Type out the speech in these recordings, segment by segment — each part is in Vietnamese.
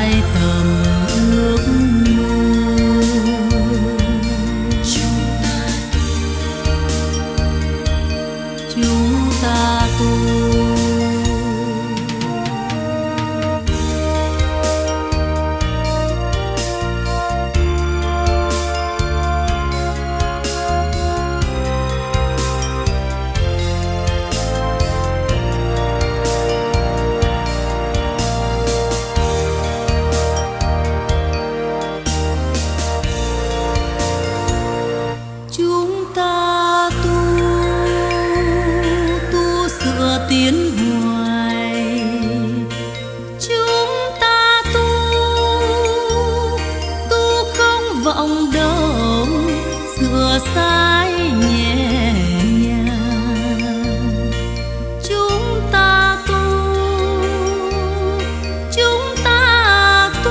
ai tầm ước mơ? Chúng ta tu vọng đâu sửa sai nhẹ nhàng. Chúng ta tu chúng ta tu.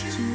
watched.